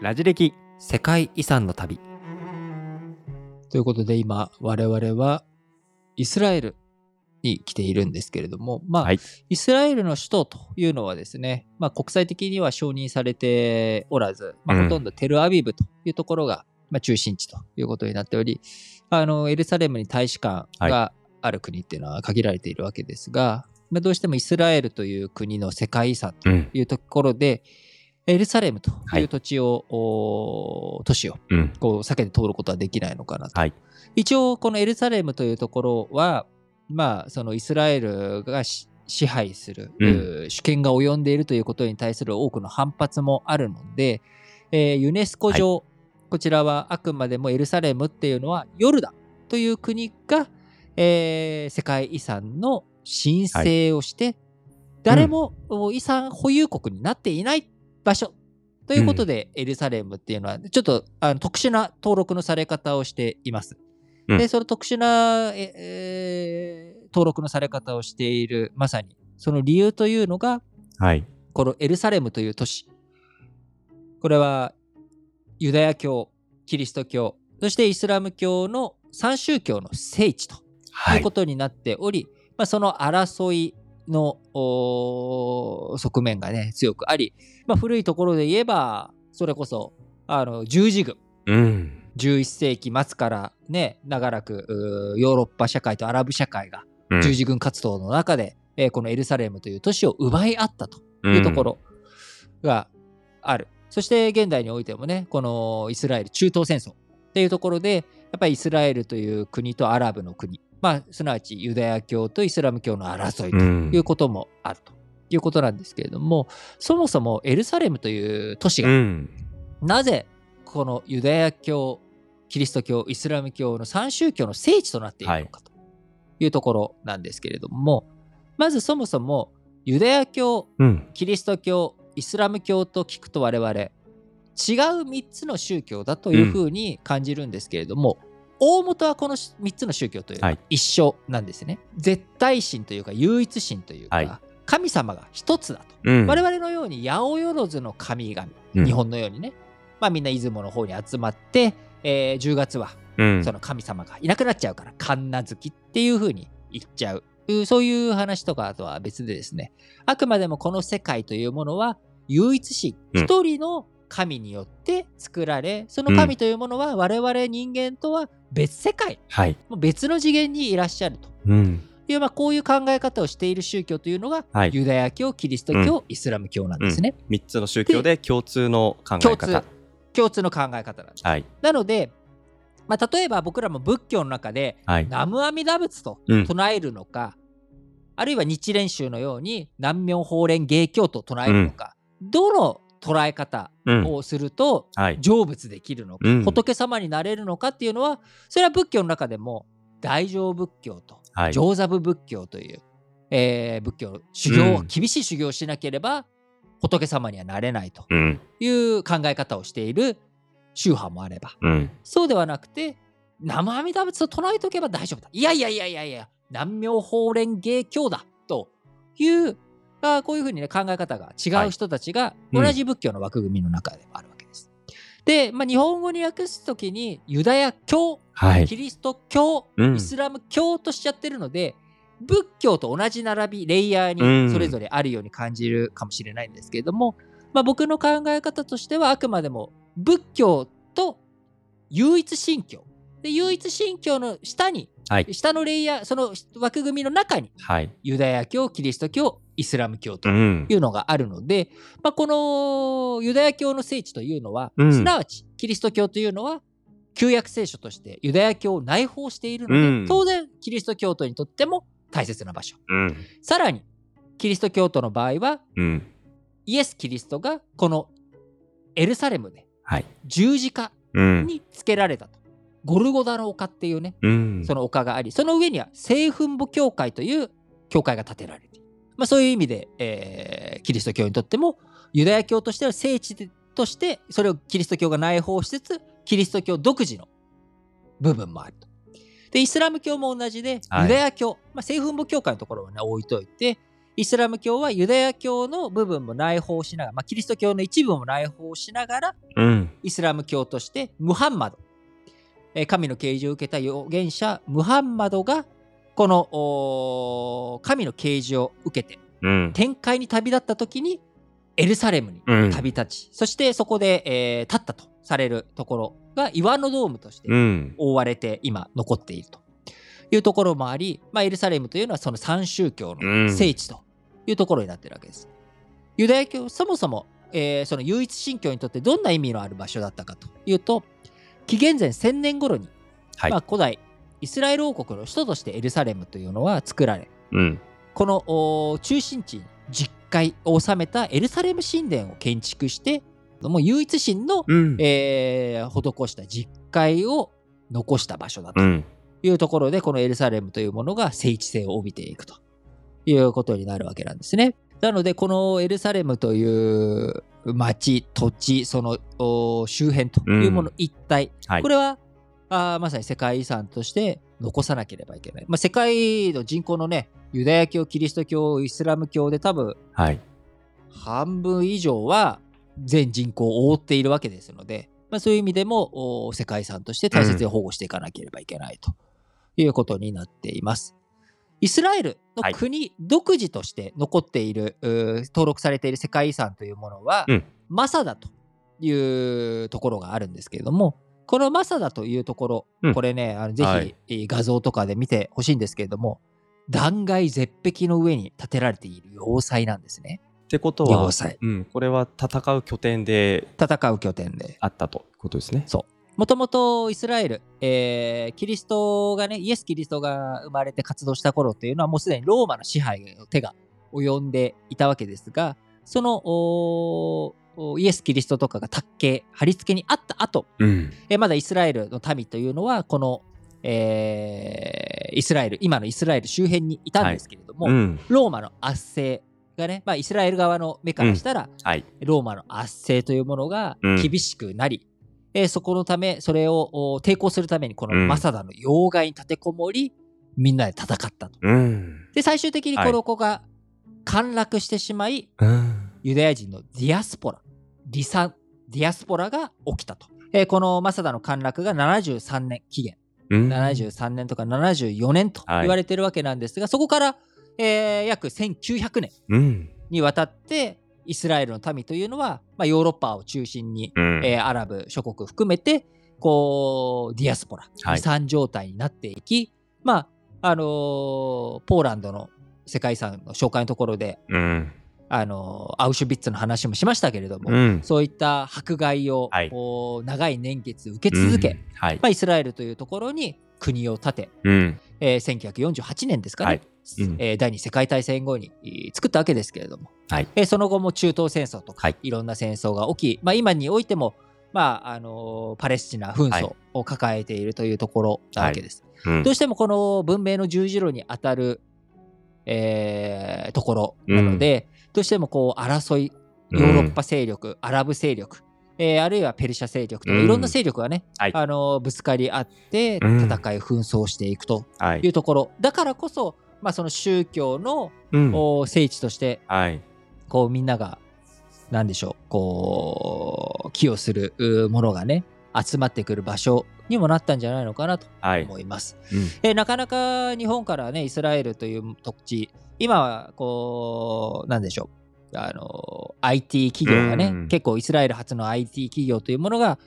ラジ歴世界遺産の旅。ということで今我々はイスラエルに来ているんですけれども、まあ、はい。イスラエルの首都というのはですね、まあ、国際的には承認されておらず、まあ、うん。ほとんどテルアビブというところが、まあ、中心地ということになっており、あのエルサレムに大使館がある国っていうのは限られているわけですが、まあ、どうしてもイスラエルという国の世界遺産とうん。いうところで、エルサレムとはい。いう土地を、お都市をうん。こう避けて通ることはできないのかなと。はい。一応このエルサレムというところはまあそのイスラエルがし支配する、うん。主権が及んでいるということに対する多くの反発もあるので、えーユネスコ上、こちらはあくまでもエルサレムっていうのはヨルダンという国が、えー世界遺産の申請をして、誰も遺産保有国になっていない場所。ということで、エルサレムっていうのはちょっとあの特殊な登録のされ方をしています。うん。で、その特殊な、ええー登録のされ方をしている、まさにその理由というのが、はい。このエルサレムという都市。これはユダヤ教、キリスト教、そしてイスラム教の三宗教の聖地とはい。いうことになっており、まあ、その争いの側面がね強くあり、まあ、古いところで言えばそれこそあの十字軍。うん。11世紀末からね長らくヨーロッパ社会とアラブ社会がうん。十字軍活動の中で、えーこのエルサレムという都市を奪い合ったというところがある。そして現代においてもね、このイスラエル中東戦争っていうところで、やっぱりイスラエルという国とアラブの国、まあ、すなわちユダヤ教とイスラム教の争いとうん。いうこともあるということなんですけれども、そもそもエルサレムという都市がうん。なぜこのユダヤ教、キリスト教、イスラム教の三宗教の聖地となっているのかとい。うところなんですけれども、まずそもそもユダヤ教、うん。キリスト教、イスラム教と聞くと我々違う3つの宗教だというふうに感じるんですけれども、大元はこの3つの宗教というのははい。一緒なんですね。絶対神というか唯一神というか、はい。神様が一つだと。うん。我々のように八百万の神々、うん。日本のようにね、まあみんな出雲の方に集まって、えー10月はうん。その神様がいなくなっちゃうから神無月っていう風に言っちゃう。うそういう話とかとは別でですねあくまでもこの世界というものは唯一神うん。一人の神によって作られ、その神というものは我々人間とは別世界。はい。もう別の次元にいらっしゃると。うん。いう、まあ、こういう考え方をしている宗教というのが、はい。ユダヤ教キリスト教、イスラム教なんですね、三つの宗教で共通の考え方。共通の考え方なんです。はい。なので、まあ、例えば僕らも仏教の中ではい。南無阿弥陀仏とうん。唱えるのか、あるいは日蓮宗のように南明法蓮華経と唱えるのか、どの捉え方うん。をするとはい。成仏できるのか、うん。仏様になれるのかっていうのはそれは仏教の中でも大乗仏教とはい。上座部仏教という、えー仏教修行、うん。厳しい修行をしなければ仏様にはなれないとうん。いう考え方をしている宗派もあれば。うん。そうではなくて、生阿弥陀仏と唱えておけば大丈夫だ。いやいやいやいやいや、南明法蓮華経だ。という、あこういうふうにね、考え方が違う人たちがうん。同じ仏教の枠組みの中でもあるわけです。で、まあ、日本語に訳すときに、ユダヤ教、はい。キリスト教、うん。イスラム教としちゃってるので、仏教と同じ並び、レイヤーうん。にそれぞれあるように感じるかもしれないんですけれども、まあ、僕の考え方としてはあくまでも仏教と唯一神教。で唯一神教の下に、はい。下のレイヤー、その枠組みの中にはい。ユダヤ教、キリスト教、イスラム教とうん。いうのがあるので、まあ、このユダヤ教の聖地というのは、うん。すなわちキリスト教というのは旧約聖書としてユダヤ教を内包しているので、うん。当然キリスト教徒にとっても大切な場所。うん。さらにキリスト教徒の場合はうん。イエス・キリストがこのエルサレムではい。十字架うん。につけられたと。ゴルゴダの丘っていうね、うん。その丘があり、その上には聖墳墓教会という教会が建てられている。まあ、そういう意味で、えーキリスト教にとっても、ユダヤ教としては聖地として、それをキリスト教が内包しつつ、キリスト教独自の部分もあると。で、イスラム教も同じで、はいユダヤ教、まあ、聖墳墓教会のところはね、置いといて、イスラム教はユダヤ教の部分も内包しながら、まあ、キリスト教の一部も内包しながら、うん。イスラム教としてムハンマド、えー神の啓示を受けた預言者ムハンマドが、この神の啓示を受けて、うん。天界に旅立った時に、エルサレムにうん。旅立ち、そしてそこで、えー立ったとされるところが岩のドームとしてうん。覆われて今残っているというところもあり、まあ、エルサレムというのはその三宗教の聖地というところになっているわけです。ユダヤ教そもそも、えーその唯一神教にとってどんな意味のある場所だったかというと紀元前1000年頃に、はいまあ、古代イスラエル王国の首都としてエルサレムというのは作られうん。このお中心地に実会を収めたエルサレム神殿を建築してもう唯一神の、うん。えー施した実会を残した場所だとうん。いうところで、このエルサレムというものが聖地性を帯びていくということになるわけなんですね。なので、このエルサレムという町、土地、そのお周辺というもの一体、はいこ。れはあーまさに世界遺産として残さなければいけない。まあ、世界の人口のね、ユダヤ教、キリスト教、イスラム教で多分はい。半分以上は全人口を覆っているわけですので、まあ、そういう意味でもお世界遺産として大切に保護していかなければいけないということになっています。イスラエルの国独自として残っている、うー登録されている世界遺産というものは、うんマサダというところがあるんですけれども、このマサダというところ、うんこれね、あのぜはいひえー画像とかで見てほしいんですけれども、断崖絶壁の上に建てられている要塞なんですね。ってことは要、塞。うん、これは戦う拠点で戦う拠点で。あったということですね。もともとイスラエル、えーキリストがね、イエス・キリストが生まれて活動した頃っていうのはもうすでにローマの支配の手が及んでいたわけですが、そのイエス・キリストとかが卓形、貼り付けにあった後、うん。えーまだイスラエルの民というのは、この、えーイスラエル、今のイスラエル周辺にいたんですけれども、うん。ローマの圧政がね、まあ、イスラエル側の目からしたら、はい。ローマの圧政というものがうん厳しくなり、えーそこのため、それをお抵抗するために、このうんマサダの要害に立てこもり、みんなで戦ったと。うん。で、最終的にこの子が陥落してしまい、うん。ユダヤ人のディアスポラ、離散、ディアスポラが起きたと。えーこのマサダの陥落が73年、紀元、うん。73年とか74年とはい言われてるわけなんですが、そこから、えー約1900年うん。にわたって、イスラエルの民というのは、まあ、ヨーロッパを中心に、うん。えーアラブ諸国含めて、こう、ディアスポラ、はい遺産状態になっていき、まあ、あのーポーランドの世界遺産の紹介のところで、うん。あのーアウシュビッツの話もしましたけれども、うん。そういった迫害を、はい長い年月受け続け、うん。はい。まあ、イスラエルというところに国を建て、うん。えー1948年ですかね、はいうんえー第二次世界大戦後にえー作ったわけですけれども、はいえーその後も中東戦争とか、はいい、ろんな戦争が起き、まあ、今においても、まああのーパレスチナ紛はい争を抱えているというところなわけです。うんどうしてもこの文明の十字路に当たる、えーところなので、どうしてもこう争い、ヨーロッパ勢力、アラブ勢力、えーあるいはペルシャ勢力とか、うん。いろんな勢力がね、はい。あのーぶつかり合ってうん。戦い、紛争していくとはい。いうところ、だからこそ、まあ、その宗教の、う聖地としてはい。こうみんながなんでしょうこう寄与するうものがね集まってくる場所にもなったんじゃないのかなとはい。思います。うん。えーなかなか日本からねイスラエルという土地今はこうなんでしょう。あの IT 企業がね、うん。結構イスラエル初の IT 企業というものが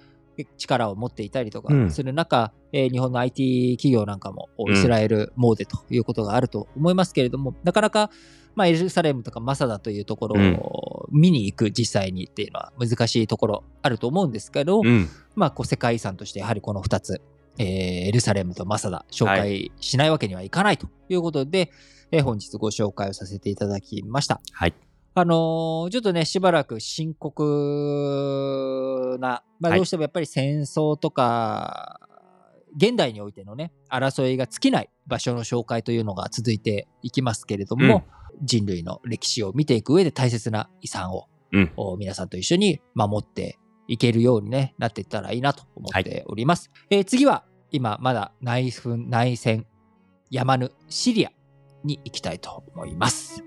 力を持っていたりとかうん。する中、えー日本の IT 企業なんかもうんイスラエル詣でということがあると思いますけれども、なかなか、まあ、エルサレムとかマサダというところを見に行く実際にっていうのは難しいところあると思うんですけど、うん。まあ、こう世界遺産としてやはりこの2つ、えーエルサレムとマサダ紹介しないわけにはいかないということで、えー本日ご紹介をさせていただきました。はい。あのーちょっとね、しばらく深刻な、まあ、はいどうしてもやっぱり戦争とか、現代においてのね、争いが尽きない場所の紹介というのが続いていきますけれども、人類の歴史を見ていく上で大切な遺産を、うんお皆さんと一緒に守っていけるように、ね、なっていったらいいなと思っております。えー次は今まだ内紛内戦やまぬシリアに行きたいと思います。